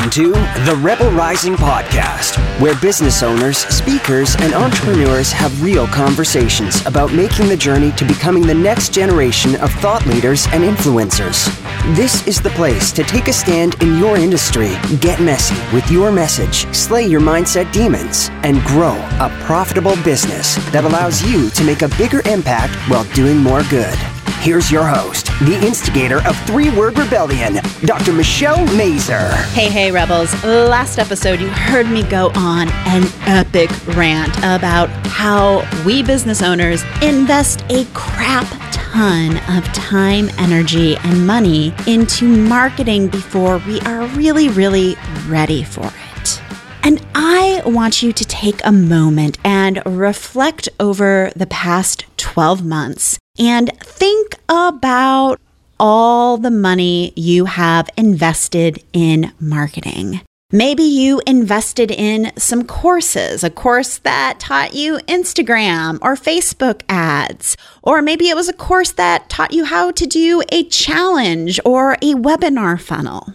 Welcome to the Rebel Rising Podcast, where business owners, speakers, and entrepreneurs have real conversations about making the journey to becoming the next generation of thought leaders and influencers. This is the place to take a stand in your industry, get messy with your message, slay your mindset demons, and grow a profitable business that allows you to make a bigger impact while doing more good. Here's your host, the instigator of Three Word Rebellion, Dr. Michelle Mazur. Hey, hey, Rebels. Last episode, you heard me go on an epic rant about how we business owners invest a crap ton of time, energy, and money into marketing before we are really, really ready for it. And I want you to take a moment and reflect over the past 12 months and think about all the money you have invested in marketing. Maybe you invested in some courses, a course that taught you Instagram or Facebook ads, or maybe it was a course that taught you how to do a challenge or a webinar funnel.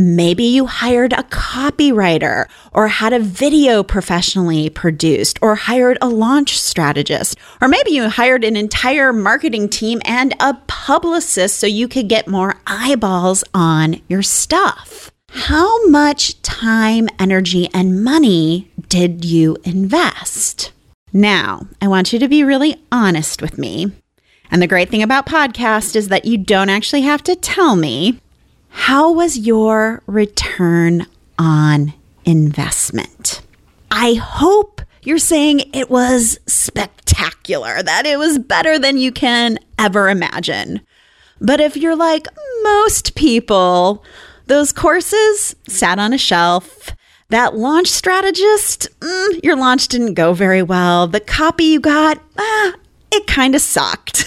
Maybe you hired a copywriter or had a video professionally produced or hired a launch strategist. Or maybe you hired an entire marketing team and a publicist so you could get more eyeballs on your stuff. How much time, energy, and money did you invest? Now, I want you to be really honest with me. And the great thing about podcast is that you don't actually have to tell me. How was your return on investment? I hope you're saying it was spectacular, that it was better than you can ever imagine. But if you're like most people, those courses sat on a shelf. That launch strategist, mm, your launch didn't go very well. The copy you got, ah, it kind of sucked.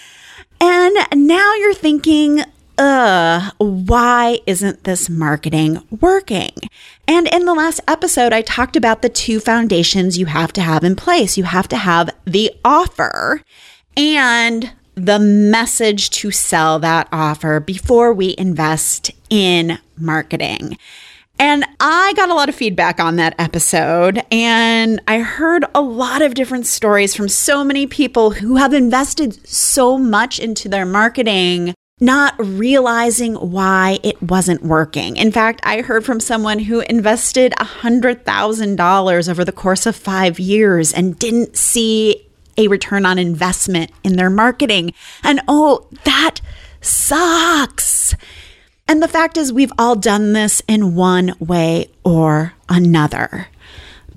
and now you're thinking, uh, why isn't this marketing working? And in the last episode, I talked about the two foundations you have to have in place. You have to have the offer and the message to sell that offer before we invest in marketing. And I got a lot of feedback on that episode, and I heard a lot of different stories from so many people who have invested so much into their marketing not realizing why it wasn't working. In fact, I heard from someone who invested $100,000 over the course of five years and didn't see a return on investment in their marketing. And oh, that sucks. And the fact is, we've all done this in one way or another.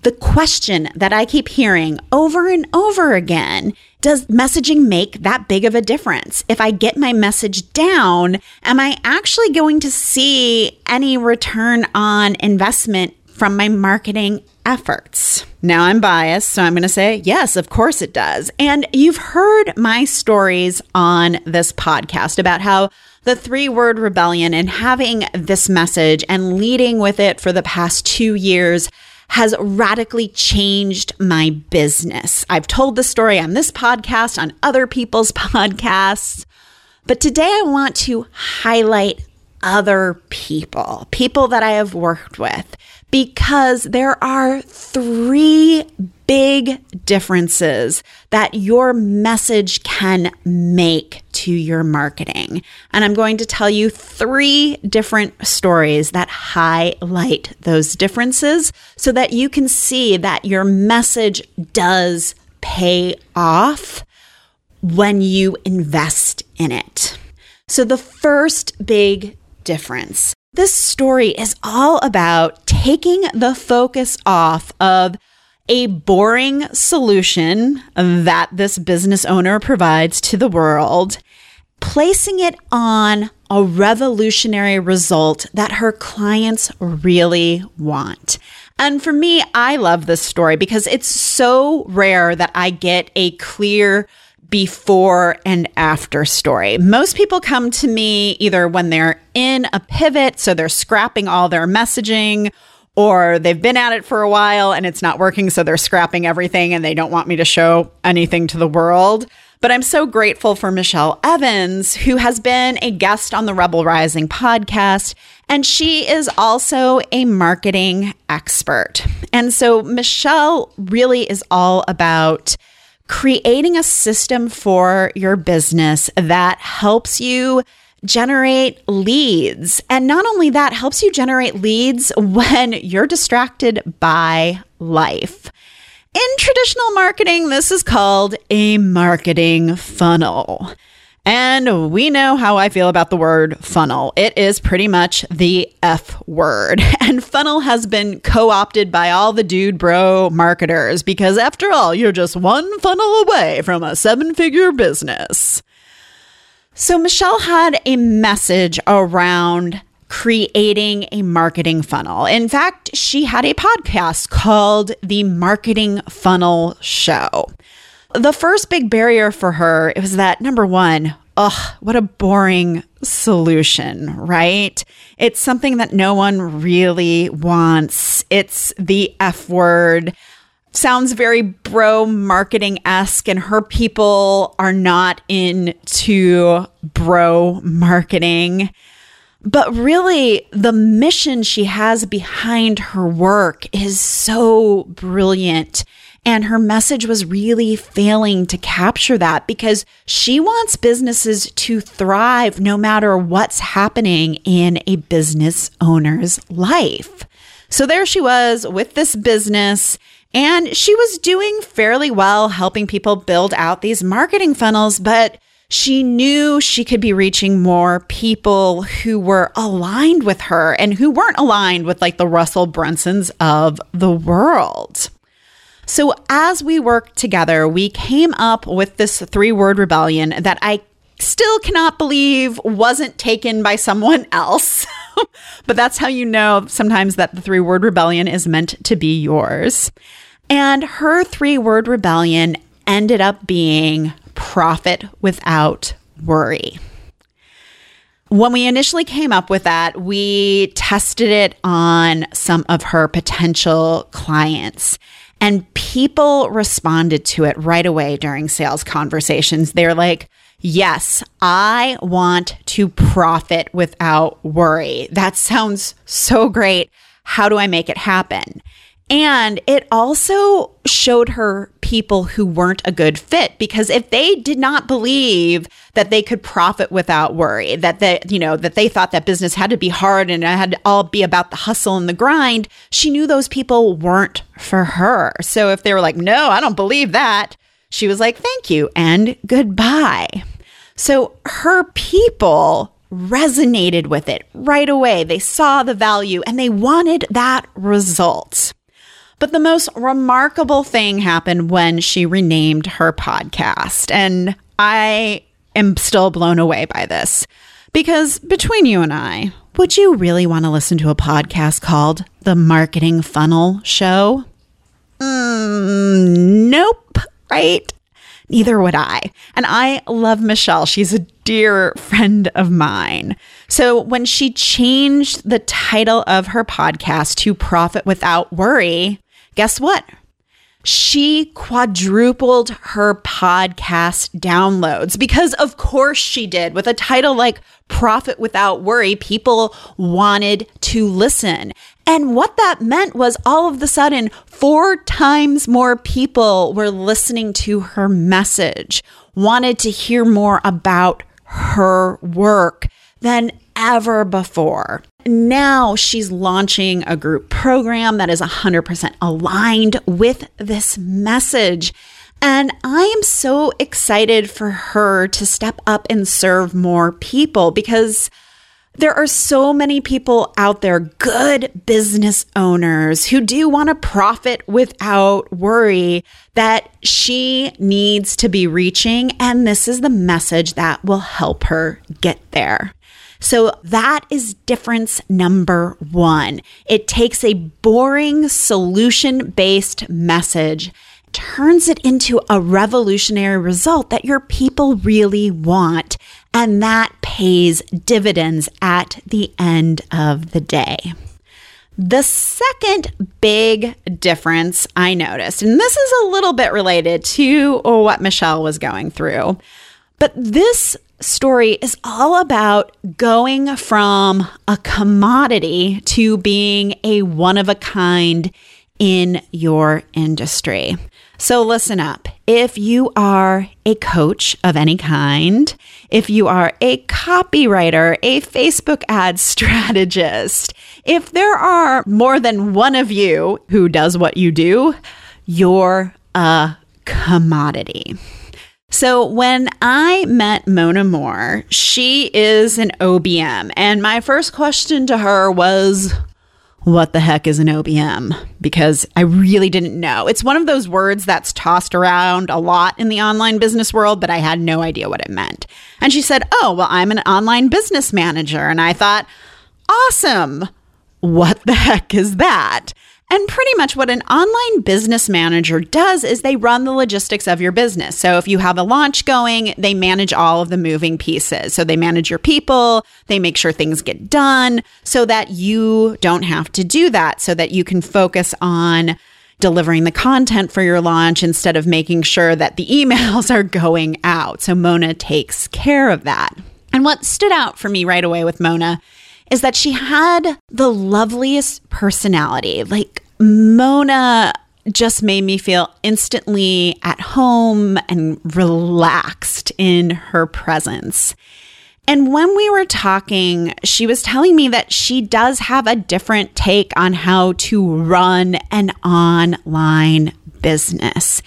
The question that I keep hearing over and over again does messaging make that big of a difference? If I get my message down, am I actually going to see any return on investment from my marketing efforts? Now I'm biased, so I'm going to say yes, of course it does. And you've heard my stories on this podcast about how the three word rebellion and having this message and leading with it for the past two years has radically changed my business. I've told the story on this podcast, on other people's podcasts, but today I want to highlight other people, people that I have worked with, because there are three big differences that your message can make to your marketing. And I'm going to tell you three different stories that highlight those differences so that you can see that your message does pay off when you invest in it. So, the first big difference this story is all about taking the focus off of a boring solution that this business owner provides to the world, placing it on a revolutionary result that her clients really want. And for me, I love this story because it's so rare that I get a clear before and after story. Most people come to me either when they're in a pivot, so they're scrapping all their messaging, or they've been at it for a while and it's not working, so they're scrapping everything and they don't want me to show anything to the world. But I'm so grateful for Michelle Evans, who has been a guest on the Rebel Rising podcast. And she is also a marketing expert. And so Michelle really is all about creating a system for your business that helps you generate leads. And not only that, helps you generate leads when you're distracted by life. In traditional marketing, this is called a marketing funnel. And we know how I feel about the word funnel. It is pretty much the F word. And funnel has been co opted by all the dude bro marketers because, after all, you're just one funnel away from a seven figure business. So, Michelle had a message around creating a marketing funnel. In fact, she had a podcast called The Marketing Funnel Show. The first big barrier for her it was that number one, ugh, what a boring solution, right? It's something that no one really wants. It's the F word. Sounds very bro marketing esque, and her people are not into bro marketing. But really, the mission she has behind her work is so brilliant. And her message was really failing to capture that because she wants businesses to thrive no matter what's happening in a business owner's life. So there she was with this business. And she was doing fairly well helping people build out these marketing funnels, but she knew she could be reaching more people who were aligned with her and who weren't aligned with like the Russell Brunsons of the world. So, as we worked together, we came up with this three word rebellion that I still cannot believe wasn't taken by someone else. but that's how you know sometimes that the three word rebellion is meant to be yours. And her three word rebellion ended up being profit without worry. When we initially came up with that, we tested it on some of her potential clients. And people responded to it right away during sales conversations. They're like, Yes, I want to profit without worry. That sounds so great. How do I make it happen? And it also showed her people who weren't a good fit because if they did not believe that they could profit without worry, that they, you know, that they thought that business had to be hard and it had to all be about the hustle and the grind, she knew those people weren't for her. So if they were like, no, I don't believe that, she was like, thank you and goodbye. So her people resonated with it right away. They saw the value and they wanted that result. But the most remarkable thing happened when she renamed her podcast. And I am still blown away by this because between you and I, would you really want to listen to a podcast called The Marketing Funnel Show? Mm, nope, right? Neither would I. And I love Michelle. She's a dear friend of mine. So when she changed the title of her podcast to Profit Without Worry, guess what? She quadrupled her podcast downloads because, of course, she did. With a title like Profit Without Worry, people wanted to listen. And what that meant was all of the sudden, four times more people were listening to her message, wanted to hear more about her work than ever before. Now she's launching a group program that is 100% aligned with this message. And I am so excited for her to step up and serve more people because there are so many people out there, good business owners who do want to profit without worry that she needs to be reaching. And this is the message that will help her get there. So that is difference number one. It takes a boring solution based message turns it into a revolutionary result that your people really want. And that pays dividends at the end of the day. The second big difference I noticed, and this is a little bit related to what Michelle was going through, but this story is all about going from a commodity to being a one of a kind in your industry. So listen up. If you are a coach of any kind, if you are a copywriter, a Facebook ad strategist, if there are more than one of you who does what you do, you're a commodity. So, when I met Mona Moore, she is an OBM. And my first question to her was, What the heck is an OBM? Because I really didn't know. It's one of those words that's tossed around a lot in the online business world, but I had no idea what it meant. And she said, Oh, well, I'm an online business manager. And I thought, Awesome. What the heck is that? And pretty much what an online business manager does is they run the logistics of your business. So if you have a launch going, they manage all of the moving pieces. So they manage your people, they make sure things get done so that you don't have to do that, so that you can focus on delivering the content for your launch instead of making sure that the emails are going out. So Mona takes care of that. And what stood out for me right away with Mona is that she had the loveliest personality. Like Mona just made me feel instantly at home and relaxed in her presence. And when we were talking, she was telling me that she does have a different take on how to run an online business.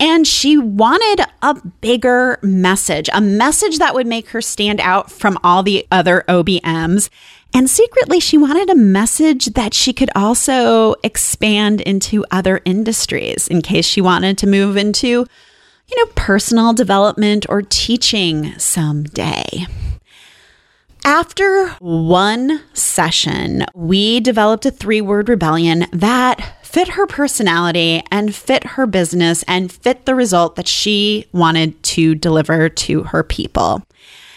And she wanted a bigger message, a message that would make her stand out from all the other OBMs and secretly, she wanted a message that she could also expand into other industries in case she wanted to move into, you know, personal development or teaching someday. After one session, we developed a three word rebellion that fit her personality and fit her business and fit the result that she wanted to deliver to her people.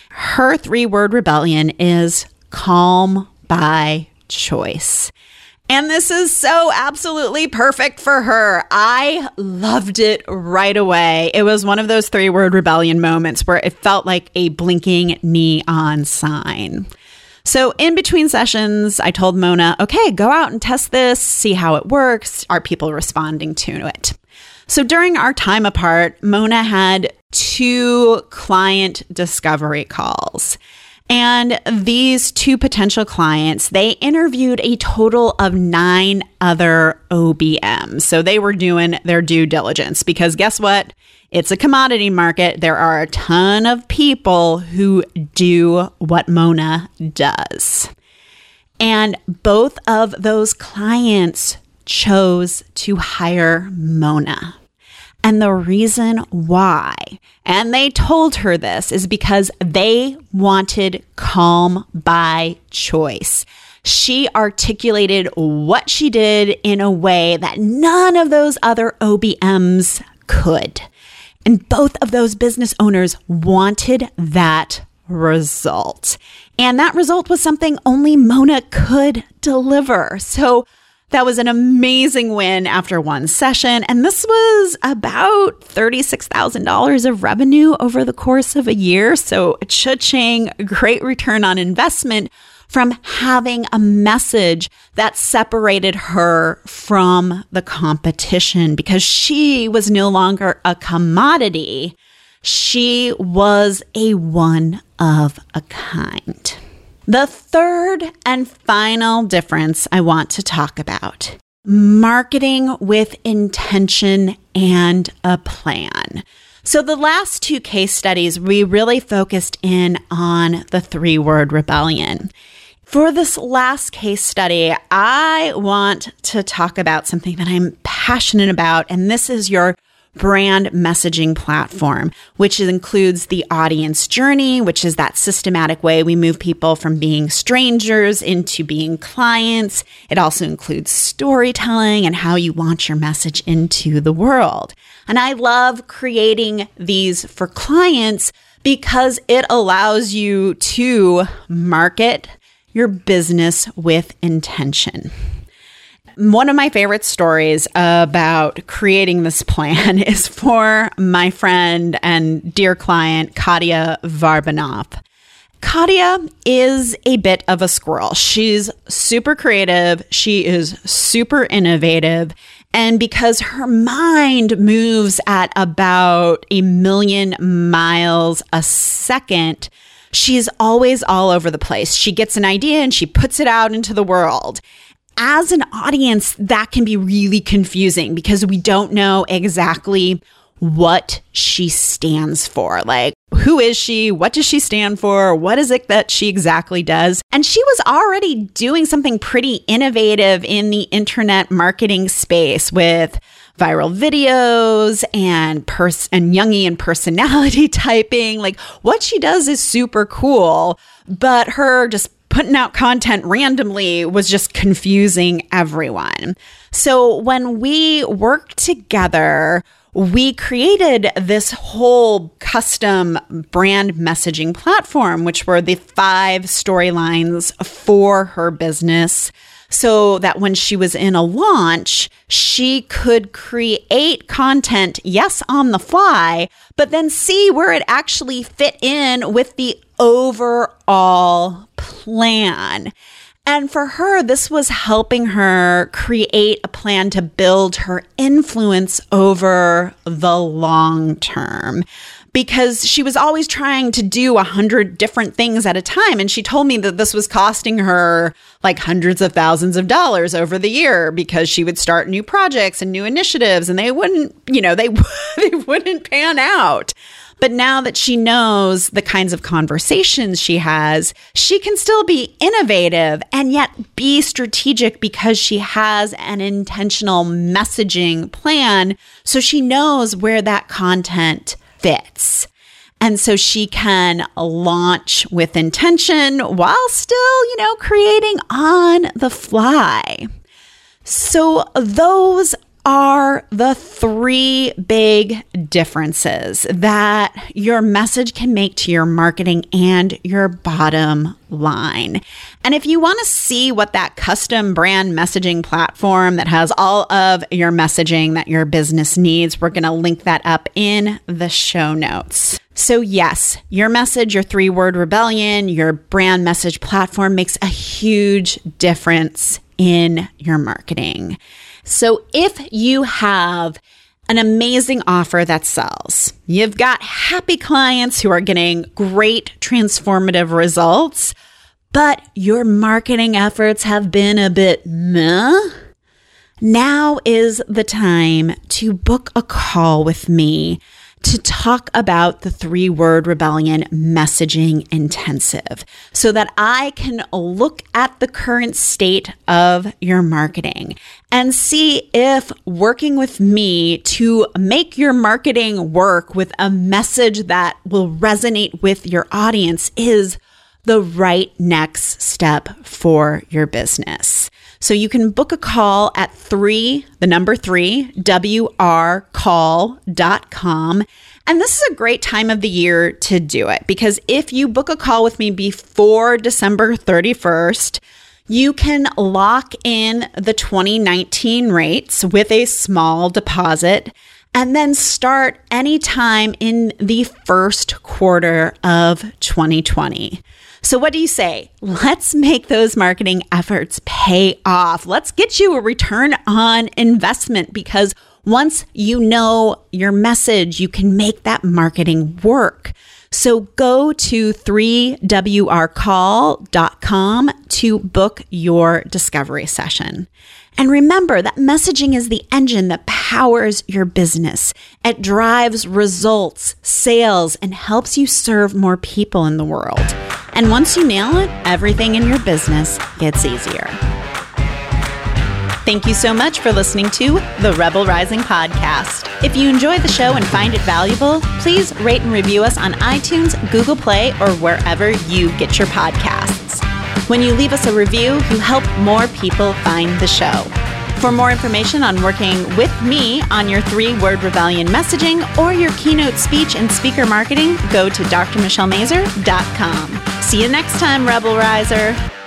Her three word rebellion is calm by choice. And this is so absolutely perfect for her. I loved it right away. It was one of those three word rebellion moments where it felt like a blinking neon sign. So, in between sessions, I told Mona, okay, go out and test this, see how it works. Are people responding to it? So, during our time apart, Mona had two client discovery calls. And these two potential clients, they interviewed a total of nine other OBMs. So they were doing their due diligence because guess what? It's a commodity market. There are a ton of people who do what Mona does. And both of those clients chose to hire Mona. And the reason why, and they told her this, is because they wanted calm by choice. She articulated what she did in a way that none of those other OBMs could. And both of those business owners wanted that result. And that result was something only Mona could deliver. So that was an amazing win after one session. And this was about $36,000 of revenue over the course of a year. So, cha-ching, great return on investment from having a message that separated her from the competition because she was no longer a commodity. She was a one of a kind. The third and final difference I want to talk about marketing with intention and a plan. So, the last two case studies, we really focused in on the three word rebellion. For this last case study, I want to talk about something that I'm passionate about, and this is your brand messaging platform, which includes the audience journey, which is that systematic way we move people from being strangers into being clients. It also includes storytelling and how you launch your message into the world. And I love creating these for clients because it allows you to market your business with intention. One of my favorite stories about creating this plan is for my friend and dear client, Katya Varbanov. Katya is a bit of a squirrel. She's super creative, she is super innovative. And because her mind moves at about a million miles a second, she's always all over the place. She gets an idea and she puts it out into the world as an audience, that can be really confusing because we don't know exactly what she stands for. Like, who is she? What does she stand for? What is it that she exactly does? And she was already doing something pretty innovative in the internet marketing space with viral videos and pers- and Jungian personality typing. Like what she does is super cool, but her just putting out content randomly was just confusing everyone. So when we worked together, we created this whole custom brand messaging platform, which were the five storylines for her business. So that when she was in a launch, she could create content, yes, on the fly, but then see where it actually fit in with the overall plan. And for her, this was helping her create a plan to build her influence over the long term because she was always trying to do a hundred different things at a time. And she told me that this was costing her like hundreds of thousands of dollars over the year because she would start new projects and new initiatives and they wouldn't, you know, they, they wouldn't pan out. But now that she knows the kinds of conversations she has, she can still be innovative and yet be strategic because she has an intentional messaging plan. So she knows where that content fits. And so she can launch with intention while still, you know, creating on the fly. So those are the three big differences that your message can make to your marketing and your bottom line. And if you want to see what that custom brand messaging platform that has all of your messaging that your business needs, we're going to link that up in the show notes. So, yes, your message, your three word rebellion, your brand message platform makes a huge difference in your marketing. So if you have an amazing offer that sells, you've got happy clients who are getting great transformative results, but your marketing efforts have been a bit meh. Now is the time to book a call with me to talk about the three word rebellion messaging intensive so that I can look at the current state of your marketing and see if working with me to make your marketing work with a message that will resonate with your audience is the right next step for your business. So you can book a call at three, the number three, wrcall.com. And this is a great time of the year to do it because if you book a call with me before December 31st, you can lock in the 2019 rates with a small deposit and then start anytime in the first quarter of 2020. So, what do you say? Let's make those marketing efforts pay off. Let's get you a return on investment because once you know your message, you can make that marketing work. So go to 3wrcall.com to book your discovery session. And remember that messaging is the engine that powers your business. It drives results, sales, and helps you serve more people in the world. And once you nail it, everything in your business gets easier. Thank you so much for listening to the Rebel Rising podcast. If you enjoy the show and find it valuable, please rate and review us on iTunes, Google Play, or wherever you get your podcasts. When you leave us a review, you help more people find the show. For more information on working with me on your three word rebellion messaging or your keynote speech and speaker marketing, go to drmichellemazur.com. See you next time, Rebel Riser.